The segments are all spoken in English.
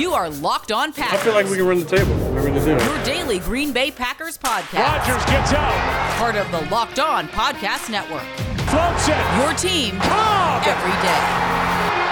You are Locked On Packers. I feel like we can run the table. We're going to do it. Your daily Green Bay Packers podcast. Rodgers gets out. Part of the Locked On Podcast Network. Floats it. Your team Cobb. every day.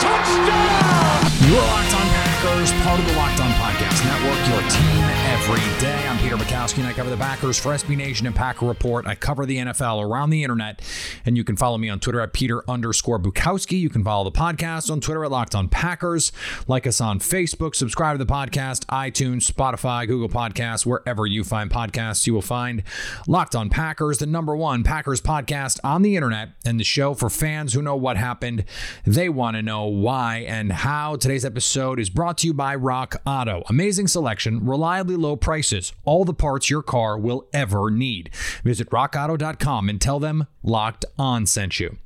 Touchdown. You're Locked On Packers, part of the Locked On Podcast Network, your team every day. I'm Peter Bukowski, and I cover the Packers for SB Nation and Packer Report. I cover the NFL around the internet, and you can follow me on Twitter at Peter underscore Bukowski. You can follow the podcast on Twitter at Locked On Packers. Like us on Facebook, subscribe to the podcast, iTunes, Spotify, Google Podcasts, wherever you find podcasts, you will find Locked On Packers, the number one Packers podcast on the internet, and the show for fans who know what happened. They want to know why and how. Today's episode is brought to you by Rock Auto. Amazing selection, reliably low prices, all the parts your car will ever need. Visit rockauto.com and tell them Locked On sent you.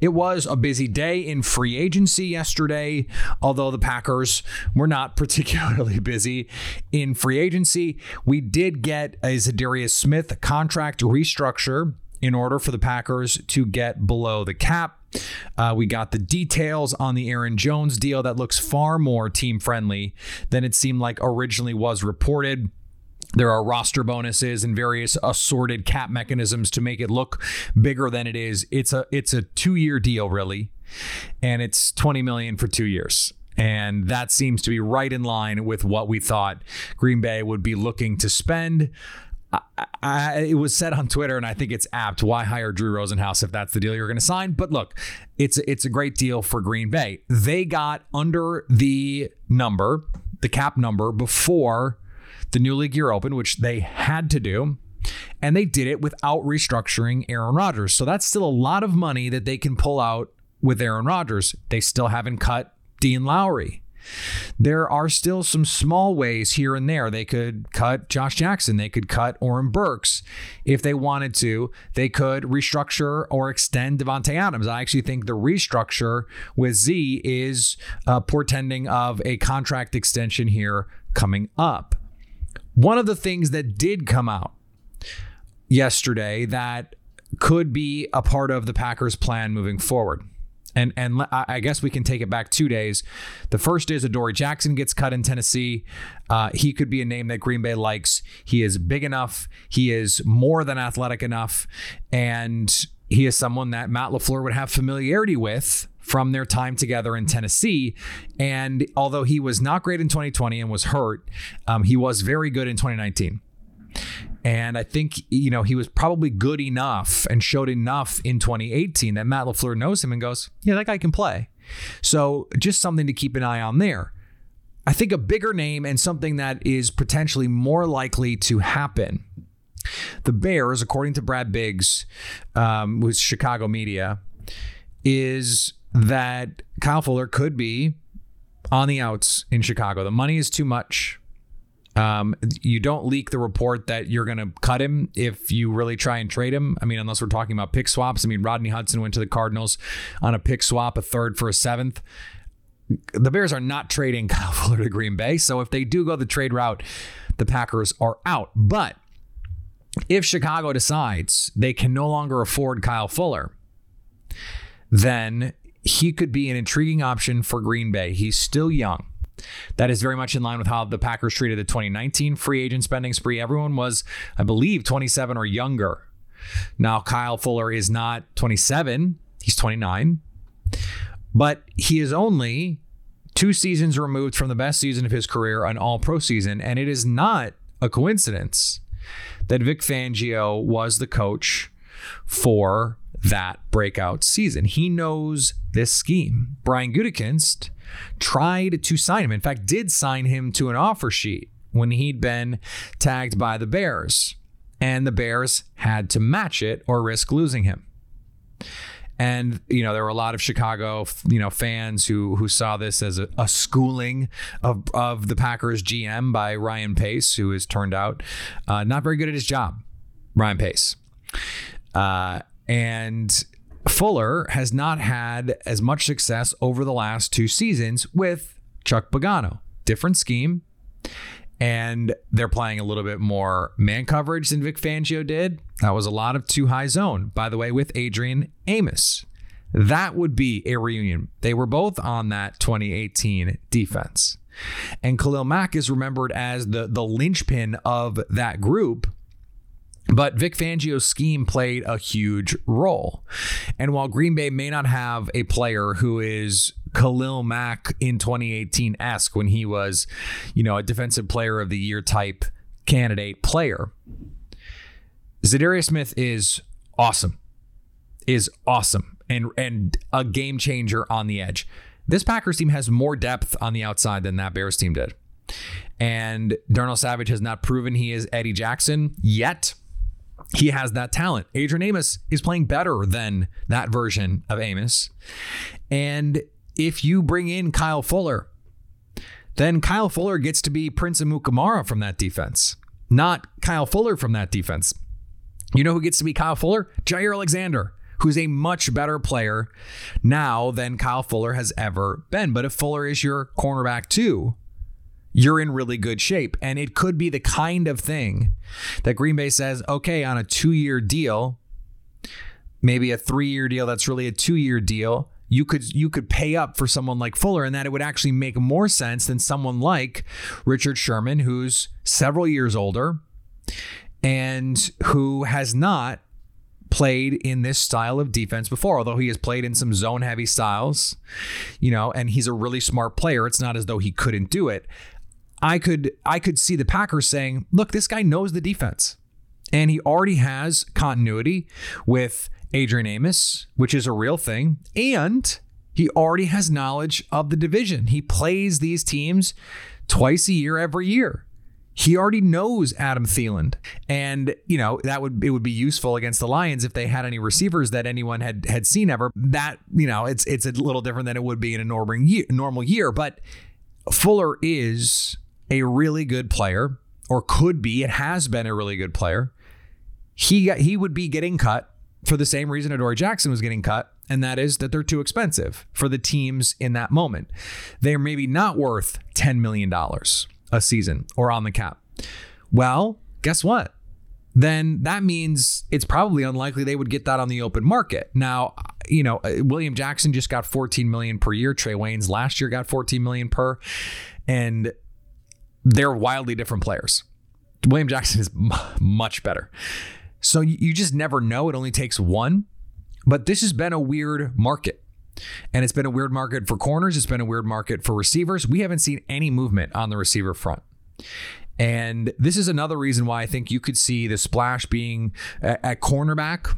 It was a busy day in free agency yesterday, although the Packers were not particularly busy in free agency. We did get a Za'Darius Smith contract restructure in order for the Packers to get below the cap. Uh, we got the details on the Aaron Jones deal that looks far more team friendly than it seemed like originally was reported. There are roster bonuses and various assorted cap mechanisms to make it look bigger than it is. It's a it's a two year deal really, and it's twenty million for two years. And that seems to be right in line with what we thought Green Bay would be looking to spend. I, I, it was said on Twitter, and I think it's apt. Why hire Drew Rosenhaus if that's the deal you're going to sign? But look, it's it's a great deal for Green Bay. They got under the number, the cap number, before the new league year opened, which they had to do. And they did it without restructuring Aaron Rodgers. So that's still a lot of money that they can pull out with Aaron Rodgers. They still haven't cut Dean Lowry. There are still some small ways here and there. They could cut Josh Jackson. They could cut Oren Burks if they wanted to. They could restructure or extend Davante Adams. I actually think the restructure with Z is uh, portending of a contract extension here coming up. One of the things that did come out yesterday that could be a part of the Packers' plan moving forward. And and I guess we can take it back two days. The first is Adoree Jackson gets cut in Tennessee. Uh, he could be a name that Green Bay likes. He is big enough. He is more than athletic enough, and he is someone that Matt LaFleur would have familiarity with from their time together in Tennessee. And although he was not great in 2020 and was hurt, um, he was very good in 2019. And I think, you know, he was probably good enough and showed enough in 2018 that Matt LaFleur knows him and goes, yeah, that guy can play. So just something to keep an eye on there. I think a bigger name and something that is potentially more likely to happen. The Bears, according to Brad Biggs um, with Chicago media, is that Kyle Fuller could be on the outs in Chicago. The money is too much. Um, you don't leak the report that you're going to cut him if you really try and trade him. I mean, unless we're talking about pick swaps. I mean, Rodney Hudson went to the Cardinals on a pick swap, a third for a seventh. The Bears are not trading Kyle Fuller to Green Bay. So if they do go the trade route, the Packers are out. But if Chicago decides they can no longer afford Kyle Fuller, then he could be an intriguing option for Green Bay. He's still young. That is very much in line with how the Packers treated the 2019 free agent spending spree. Everyone was, I believe, 27 or younger. Now, Kyle Fuller is not 27, he's 29, but he is only two seasons removed from the best season of his career, an all pro season. And it is not a coincidence that Vic Fangio was the coach for that breakout season. He knows this scheme. Brian Gutekunst tried to sign him. In fact, did sign him to an offer sheet when he'd been tagged by the Bears, and the Bears had to match it or risk losing him. And you know there were a lot of Chicago, you know, fans who who saw this as a, a schooling of of the Packers GM by Ryan Pace, who has turned out uh, not very good at his job. Ryan Pace, uh, and Fuller has not had as much success over the last two seasons with Chuck Pagano. Different scheme, and they're playing a little bit more man coverage than Vic Fangio did. That was a lot of two high zone, by the way, with Adrian Amos. That would be a reunion. They were both on that 2018 defense. And Khalil Mack is remembered as the, the linchpin of that group. But Vic Fangio's scheme played a huge role. And while Green Bay may not have a player who is Khalil Mack in 2018 esque when he was, you know, a defensive player of the year type candidate player, Za'Darius Smith is awesome. Is awesome and and a game changer on the edge. This Packers team has more depth on the outside than that Bears team did. And Darnell Savage has not proven he is Eddie Jackson yet. He has that talent. Adrian Amos is playing better than that version of Amos. And if you bring in Kyle Fuller, then Kyle Fuller gets to be Prince Amukamara from that defense, not Kyle Fuller from that defense. You know who gets to be Kyle Fuller? Jaire Alexander, who's a much better player now than Kyle Fuller has ever been. But if Fuller is your cornerback too, you're in really good shape. And it could be the kind of thing that Green Bay says, okay, on a two year deal, maybe a three year deal that's really a two year deal. You could you could pay up for someone like Fuller, and that it would actually make more sense than someone like Richard Sherman, who's several years older and who has not played in this style of defense before, although he has played in some zone heavy styles, you know, and he's a really smart player. It's not as though he couldn't do it. I could I could see the Packers saying, "Look, this guy knows the defense." And he already has continuity with Adrian Amos, which is a real thing, and he already has knowledge of the division. He plays these teams twice a year every year he already knows Adam Thielen, and you know that would it would be useful against the Lions if they had any receivers that anyone had had seen ever. That you know it's it's a little different than it would be in a normal year, normal year. But Fuller is a really good player, or could be. It has been a really good player. He got, he would be getting cut for the same reason Adoree Jackson was getting cut, and that is that they're too expensive for the teams in that moment. They're maybe not worth ten million dollars a season or on the cap. Well, guess what? Then that means it's probably unlikely they would get that on the open market. Now, you know, uh, William Jackson just got 14 million per year. Trey Waynes last year got 14 million per, and they're wildly different players. William Jackson is much better. So you just never know. It only takes one. But this has been a weird market. And it's been a weird market for corners. It's been a weird market for receivers. We haven't seen any movement on the receiver front. And this is another reason why I think you could see the splash being at cornerback.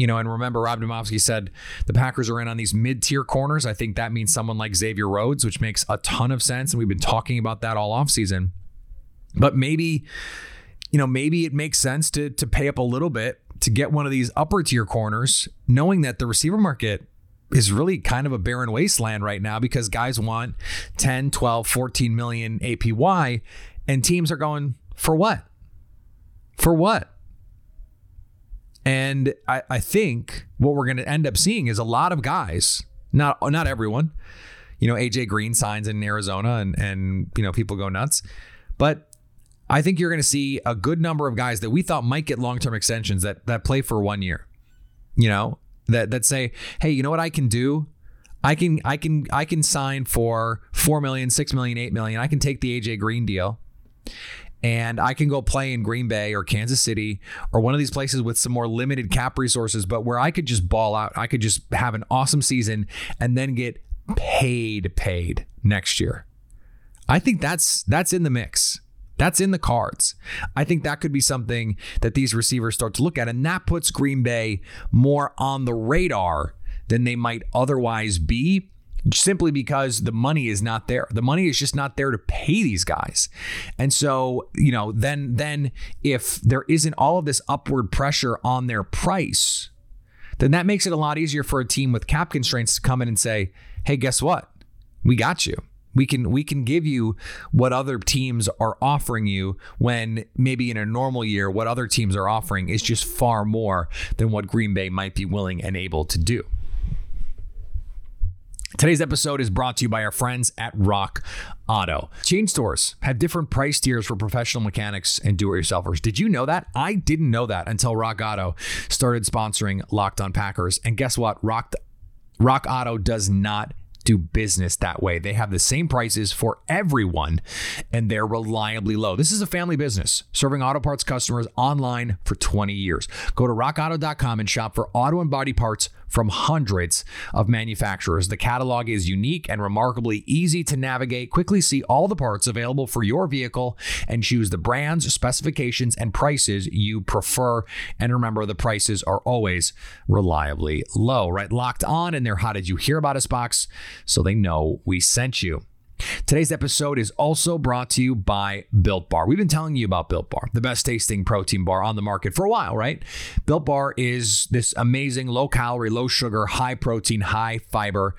You know, and remember, Rob Demovsky said the Packers are in on these mid tier corners. I think that means someone like Xavier Rhodes, which makes a ton of sense. And we've been talking about that all offseason. But maybe, you know, maybe it makes sense to, to pay up a little bit to get one of these upper tier corners, knowing that the receiver market is really kind of a barren wasteland right now because guys want 10, 12, 14 million APY and teams are going, for what? For what? And I, I think what we're going to end up seeing is a lot of guys, not not everyone. You know, AJ Green signs in Arizona and and you know people go nuts. But I think you're going to see a good number of guys that we thought might get long-term extensions that that play for one year. You know, that that say, hey, you know what I can do? I can I can I can sign for four million, six million, eight million. I can take the AJ Green deal. And I can go play in Green Bay or Kansas City or one of these places with some more limited cap resources, but where I could just ball out. I could just have an awesome season and then get paid, paid next year. I think that's that's in the mix. That's in the cards. I think that could be something that these receivers start to look at, and that puts Green Bay more on the radar than they might otherwise be simply because the money is not there. The money is just not there to pay these guys. And so, you know, then then if there isn't all of this upward pressure on their price, then that makes it a lot easier for a team with cap constraints to come in and say, "Hey, guess what? We got you." We can we can give you what other teams are offering you when maybe in a normal year what other teams are offering is just far more than what Green Bay might be willing and able to do. Today's episode is brought to you by our friends at Rock Auto. Chain stores have different price tiers for professional mechanics and do-it-yourselfers. Did you know that? I didn't know that until Rock Auto started sponsoring Locked On Packers. And guess what? Rock Rock Auto does not do business that way. They have the same prices for everyone and they're reliably low. This is a family business serving auto parts customers online for 20 years. Go to rockauto.com and shop for auto and body parts from hundreds of manufacturers. The catalog is unique and remarkably easy to navigate. Quickly see all the parts available for your vehicle and choose the brands, specifications, and prices you prefer. And remember, the prices are always reliably low, right? Locked on in their How Did You Hear About Us box so they know we sent you. Today's episode is also brought to you by Built Bar. We've been telling you about Built Bar, the best tasting protein bar on the market for a while, right? Built Bar is this amazing low calorie, low sugar, high protein, high fiber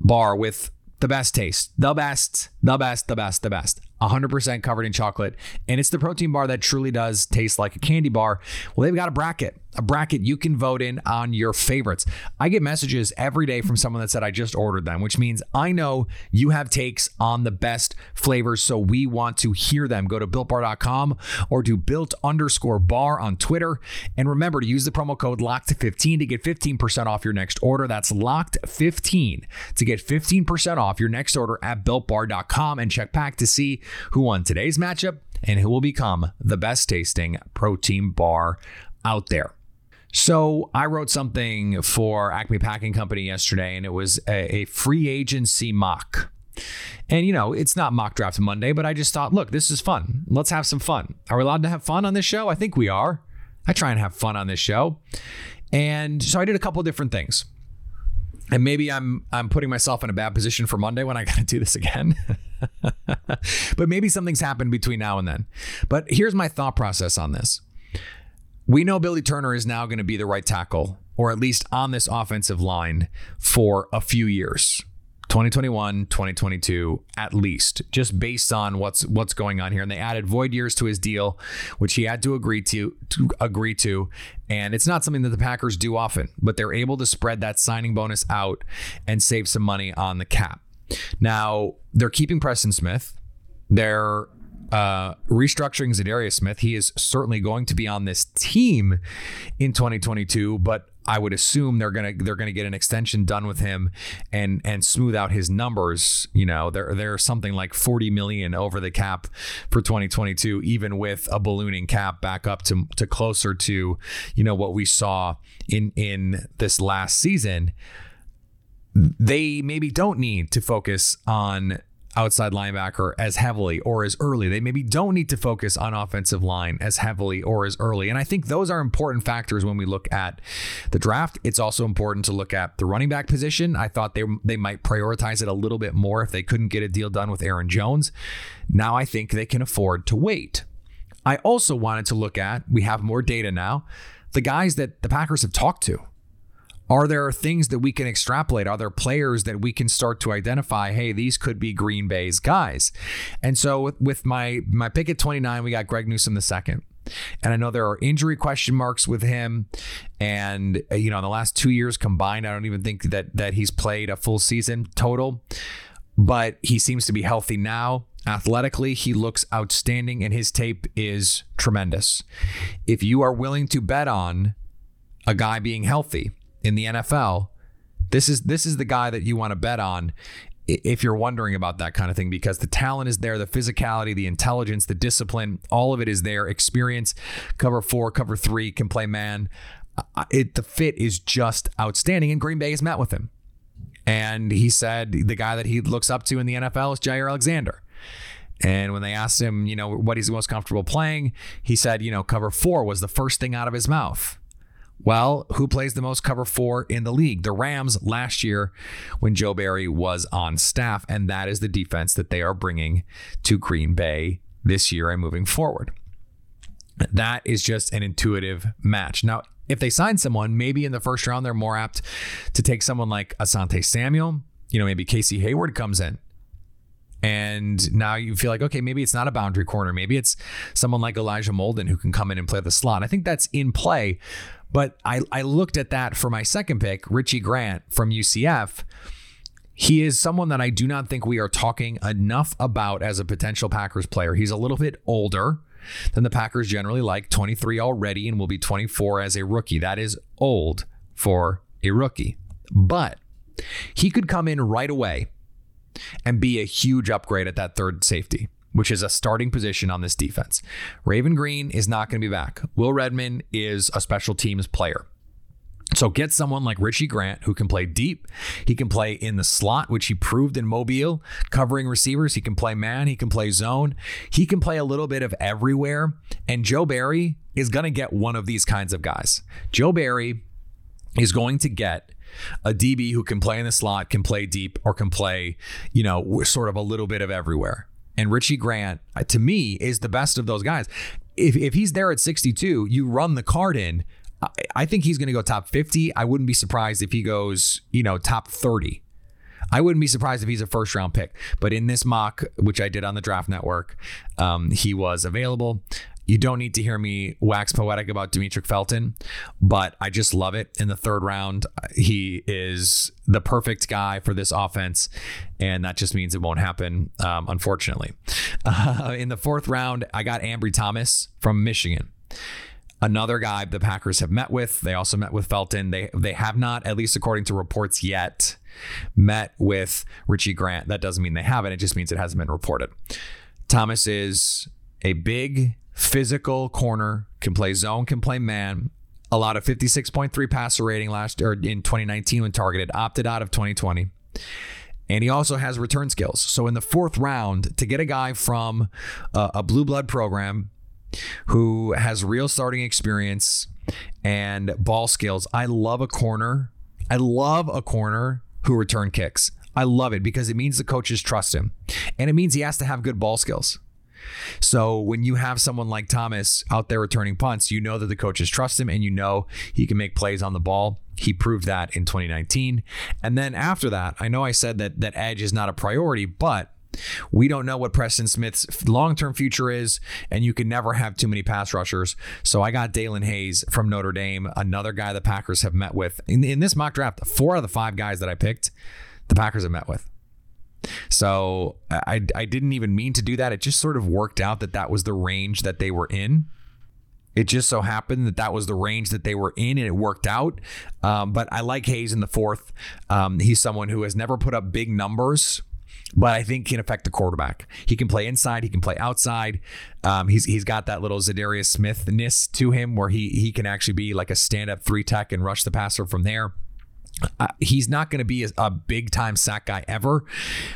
bar with the best taste, the best, the best, the best, the best. 100% covered in chocolate. And it's the protein bar that truly does taste like a candy bar. Well, they've got a bracket, a bracket you can vote in on your favorites. I get messages every day from someone that said, I just ordered them, which means I know you have takes on the best flavors. So we want to hear them. Go to builtbar.com or do built underscore bar on Twitter. And remember to use the promo code LOCKED15 to get 15% off your next order. That's LOCKED15 to get 15% off your next order at builtbar.com and check back to see who won today's matchup and who will become the best tasting protein bar out there. So I wrote something for Acme Packing Company yesterday, and it was a, a, free agency mock. And you know, it's not mock draft Monday, but I just thought, look, this is fun. Let's have some fun. Are we allowed to have fun on this show? I think we are. I try and have fun on this show. And so I did a couple different things. And maybe I'm I'm putting myself in a bad position for Monday when I got to do this again. but maybe something's happened between now and then. But here's my thought process on this. We know Billy Turner is now going to be the right tackle, or at least on this offensive line for a few years. 2021, 2022 at least, just based on what's what's going on here. And they added void years to his deal, which he had to agree to, to agree to. And it's not something that the Packers do often, but they're able to spread that signing bonus out and save some money on the cap. Now, they're keeping Preston Smith. They're uh, restructuring Za'Darius Smith. He is certainly going to be on this team in 2022, but I would assume they're gonna they're gonna get an extension done with him and and smooth out his numbers. You know, they're they're something like 40 million over the cap for 2022, even with a ballooning cap back up to to closer to you know what we saw in in this last season they maybe don't need to focus on outside linebacker as heavily or as early. They maybe don't need to focus on offensive line as heavily or as early. And I think those are important factors when we look at the draft. It's also important to look at the running back position. I thought they they might prioritize it a little bit more if they couldn't get a deal done with Aaron Jones. Now I think they can afford to wait. I also wanted to look at, we have more data now, the guys that the Packers have talked to. Are there things that we can extrapolate? Are there players that we can start to identify? Hey, these could be Green Bay's guys. And so with, with my my pick at 29, we got Greg Newsome the second. And I know there are injury question marks with him. And uh, you know, in the last two years combined, I don't even think that that he's played a full season total. But he seems to be healthy now. Athletically, he looks outstanding, and his tape is tremendous. If you are willing to bet on a guy being healthy, in the NFL, this is this is the guy that you want to bet on if you're wondering about that kind of thing because the talent is there, the physicality, the intelligence, the discipline, all of it is there. Experience, cover four, cover three, can play man. It the fit is just outstanding, and Green Bay has met with him, and he said the guy that he looks up to in the NFL is Jaire Alexander. And when they asked him, you know, what he's most comfortable playing, he said, you know, cover four was the first thing out of his mouth. Well, who plays the most cover four in the league? The Rams last year when Joe Barry was on staff, and that is the defense that they are bringing to Green Bay this year and moving forward. That is just an intuitive match. Now, if they sign someone, maybe in the first round, they're more apt to take someone like Asante Samuel. You know, maybe Casey Hayward comes in. And now you feel like, okay, maybe it's not a boundary corner. Maybe it's someone like Elijah Molden who can come in and play the slot. I think that's in play. But I, I looked at that for my second pick, Richie Grant from UCF. He is someone that I do not think we are talking enough about as a potential Packers player. He's a little bit older than the Packers generally like, 23 already, and will be 24 as a rookie. That is old for a rookie. But he could come in right away and be a huge upgrade at that third safety, which is a starting position on this defense. Raven Greene is not going to be back. Will Redmond is a special teams player. So get someone like Richie Grant who can play deep. He can play in the slot, which he proved in Mobile, covering receivers. He can play man. He can play zone. He can play a little bit of everywhere. And Joe Barry is going to get one of these kinds of guys. Joe Barry is going to get a DB who can play in the slot, can play deep, or can play, you know, sort of a little bit of everywhere. And Richie Grant, uh, to me, is the best of those guys. If, if he's there at 62, you run the card in. I think he's going to go top 50. I wouldn't be surprised if he goes, you know, top 30. I wouldn't be surprised if he's a first round pick. But in this mock, which I did on the Draft Network, um, he was available. You don't need to hear me wax poetic about Demetric Felton, but I just love it. In the third round, he is the perfect guy for this offense, and that just means it won't happen, um, unfortunately. Uh, in the fourth round, I got Ambry Thomas from Michigan another guy the Packers have met with. They also met with Felton. They they have not, at least according to reports yet, met with Richie Grant. That doesn't mean they haven't. It just means it hasn't been reported. Thomas is a big physical corner, can play zone, can play man. A lot of 56.3 passer rating last or in 2019 when targeted, opted out of 2020. And he also has return skills. So in the fourth round, to get a guy from a, a blue blood program who has real starting experience and ball skills, I love a corner. I love a corner who return kicks. I love it because it means the coaches trust him. And it means he has to have good ball skills. So when you have someone like Thomas out there returning punts, you know that the coaches trust him and you know he can make plays on the ball. He proved that in 2019. And then after that, I know I said that that edge is not a priority, but we don't know what Preston Smith's long term future is, and you can never have too many pass rushers. So I got Daelin Hayes from Notre Dame, another guy the Packers have met with. In, in this mock draft, four out of the five guys that I picked, the Packers have met with. So I, I didn't even mean to do that. It just sort of worked out that that was the range that they were in. It just so happened that that was the range that they were in, and it worked out. Um, but I like Hayes in the fourth. Um, he's someone who has never put up big numbers, but I think can affect the quarterback. He can play inside, he can play outside. Um, he's he's got that little Za'Darius Smithness to him, where he he can actually be like a stand up three tech and rush the passer from there. Uh, he's not going to be a, big time sack guy ever,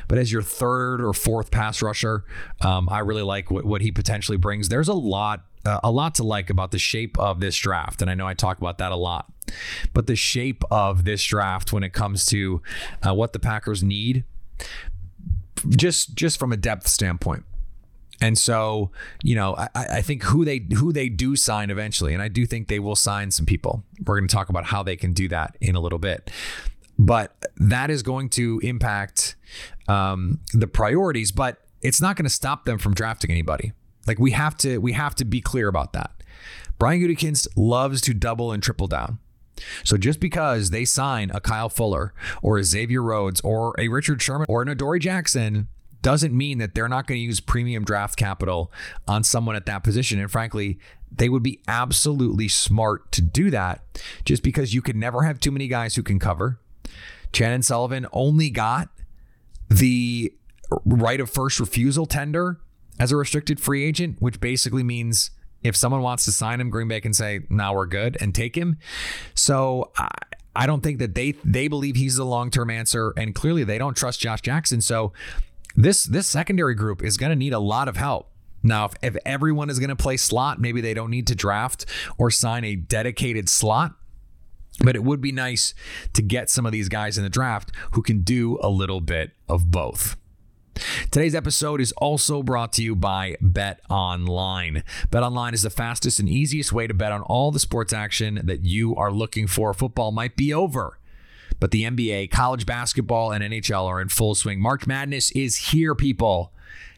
but as your third or fourth pass rusher, um, I really like what, what he potentially brings. There's a lot, uh, a lot to like about the shape of this draft, and I know I talk about that a lot. But the shape of this draft, when it comes to uh, what the Packers need, just just from a depth standpoint. And so, you know, I, I, think who they who they do sign eventually, and I do think they will sign some people. We're going to talk about how they can do that in a little bit, but that is going to impact um, the priorities. But it's not going to stop them from drafting anybody. Like we have to we have to be clear about that. Brian Gutekunst loves to double and triple down. So just because they sign a Kyle Fuller or a Xavier Rhodes or a Richard Sherman or an Adoree Jackson doesn't mean that they're not going to use premium draft capital on someone at that position. And frankly, they would be absolutely smart to do that just because you can never have too many guys who can cover. Chandon Sullivan only got the right of first refusal tender as a restricted free agent, which basically means if someone wants to sign him, Green Bay can say, "Now we're good" and take him. So I, I don't think that they they believe he's the long term answer, and clearly they don't trust Josh Jackson. So this this secondary group is going to need a lot of help. Now, if, if everyone is going to play slot, maybe they don't need to draft or sign a dedicated slot. But it would be nice to get some of these guys in the draft who can do a little bit of both. Today's episode is also brought to you by Bet Online. Bet Online is the fastest and easiest way to bet on all the sports action that you are looking for. Football might be over, but the NBA, college basketball, and NHL are in full swing. March Madness is here, people.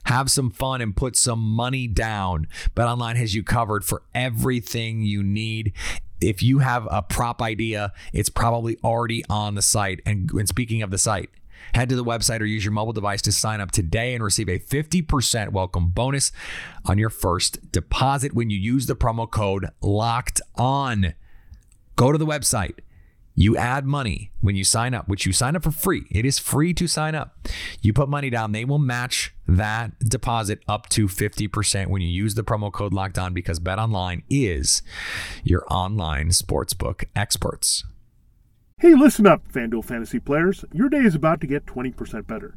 Have some fun and put some money down. Bet Online has you covered for everything you need if you have a prop idea, it's probably already on the site. And, and, speaking of the site, head to the website or use your mobile device to sign up today and receive a 50% welcome bonus on your first deposit when you use the promo code locked on. Go to the website you add money when you sign up, which you sign up for free. It is free to sign up. You put money down, they will match that deposit up to 50% when you use the promo code locked on because BetOnline is your online sportsbook experts. Hey, listen up, FanDuel fantasy players. Your day is about to get 20% better.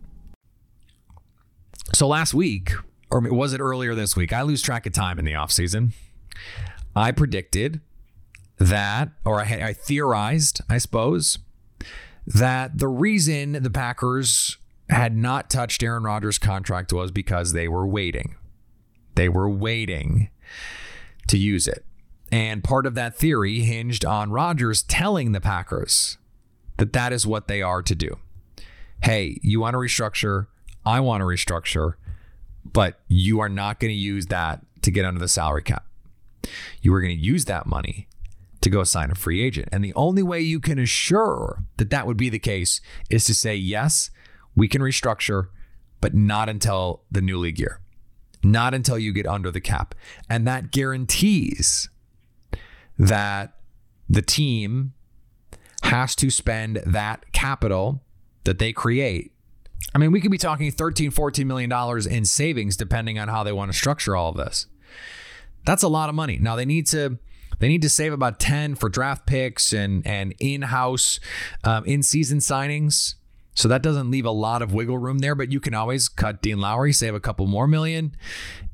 So last week, or was it earlier this week? I lose track of time in the offseason. I predicted that, or I, I theorized, I suppose, that the reason the Packers had not touched Aaron Rodgers' contract was because they were waiting. They were waiting to use it. And part of that theory hinged on Rodgers telling the Packers that that is what they are to do. Hey, you want to restructure? I want to restructure, but you are not going to use that to get under the salary cap. You are going to use that money to go sign a free agent. And the only way you can assure that that would be the case is to say, yes, we can restructure, but not until the new league year, not until you get under the cap. And that guarantees that the team has to spend that capital that they create I mean, we could be talking 13, 14 million dollars in savings depending on how they want to structure all of this. That's a lot of money. Now they need to they need to save about 10 for draft picks and and in-house um, in-season signings. So that doesn't leave a lot of wiggle room there, but you can always cut Dean Lowry, save a couple more million,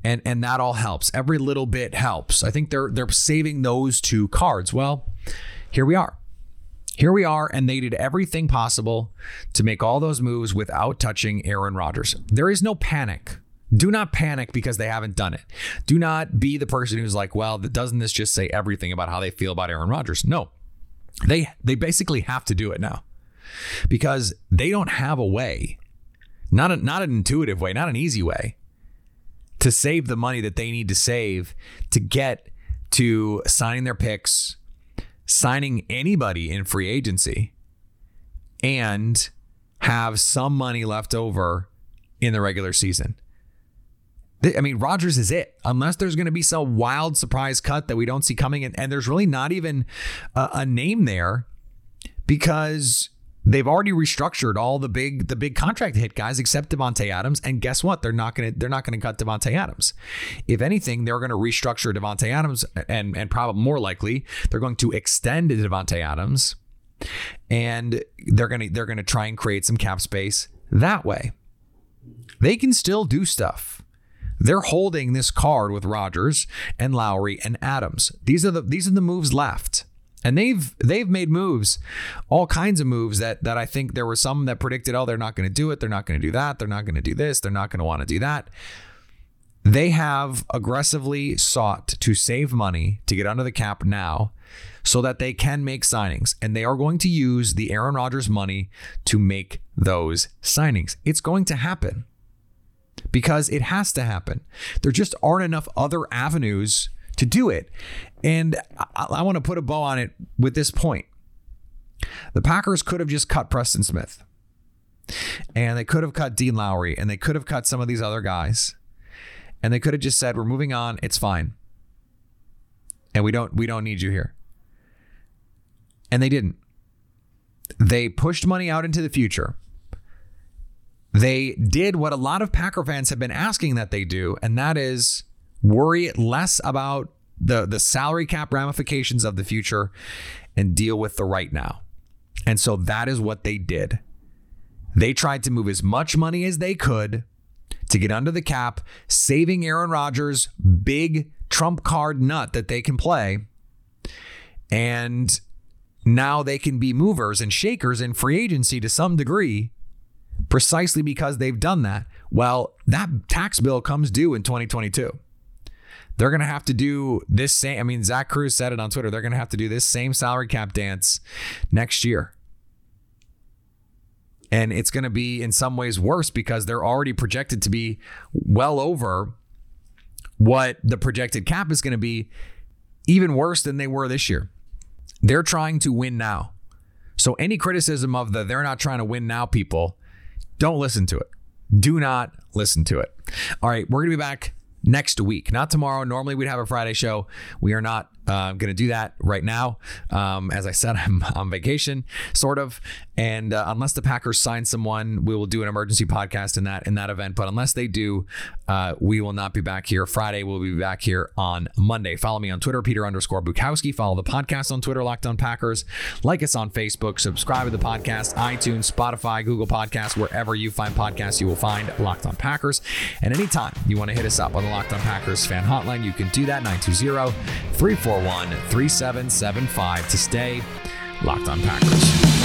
and and that all helps. Every little bit helps. I think they're they're saving those two cards. Well, here we are. Here we are, and they did everything possible to make all those moves without touching Aaron Rodgers. There is no panic. Do not panic because they haven't done it. Do not be the person who's like, well, doesn't this just say everything about how they feel about Aaron Rodgers? No. They they basically have to do it now. Because they don't have a way, not a, not an intuitive way, not an easy way to save the money that they need to save to get to signing their picks, signing anybody in free agency and have some money left over in the regular season. I mean, Rodgers is it. Unless there's going to be some wild surprise cut that we don't see coming, and, and there's really not even a, a name there because they've already restructured all the big the big contract hit guys except Davante Adams. And guess what? They're not gonna they're not gonna cut Davante Adams. If anything, they're gonna restructure Davante Adams and and probably more likely they're going to extend Davante Adams and they're gonna they're gonna try and create some cap space that way. They can still do stuff. They're holding this card with Rodgers and Lowry and Adams. These are the these are the moves left. And they've they've made moves, all kinds of moves that that I think there were some that predicted, oh, they're not going to do it, they're not going to do that, they're not going to do this, they're not going to want to do that. They have aggressively sought to save money to get under the cap now so that they can make signings. And they are going to use the Aaron Rodgers money to make those signings. It's going to happen because it has to happen. There just aren't enough other avenues to do it. And I, I want to put a bow on it with this point. The Packers could have just cut Preston Smith. And they could have cut Dean Lowry and they could have cut some of these other guys. And they could have just said, "We're moving on. It's fine." And we don't we don't need you here. And they didn't. They pushed money out into the future. They did what a lot of Packer fans have been asking that they do, and that is worry less about the, the salary cap ramifications of the future and deal with the right now. And so that is what they did. They tried to move as much money as they could to get under the cap, saving Aaron Rodgers' big trump card nut that they can play. And now they can be movers and shakers in free agency to some degree precisely because they've done that. Well, that tax bill comes due in 2022. They're going to have to do this same. I mean, Zach Kruse said it on Twitter. They're going to have to do this same salary cap dance next year. And it's going to be in some ways worse because they're already projected to be well over what the projected cap is going to be, even worse than they were this year. They're trying to win now. So any criticism of the they're not trying to win now people, don't listen to it. Do not listen to it. All right, we're going to be back next week, not tomorrow. Normally we'd have a Friday show. We are not I'm going to do that right now. Um, as I said, I'm on vacation, sort of, and uh, unless the Packers sign someone, we will do an emergency podcast in that in that event. But unless they do, uh, we will not be back here Friday. We'll be back here on Monday. Follow me on Twitter, Peter underscore Bukowski. Follow the podcast on Twitter, Locked On Packers. Like us on Facebook. Subscribe to the podcast, iTunes, Spotify, Google Podcasts, wherever you find podcasts, you will find Locked On Packers. And anytime you want to hit us up on the Locked On Packers fan hotline, you can do that 920 341 3775 to stay locked on Packers.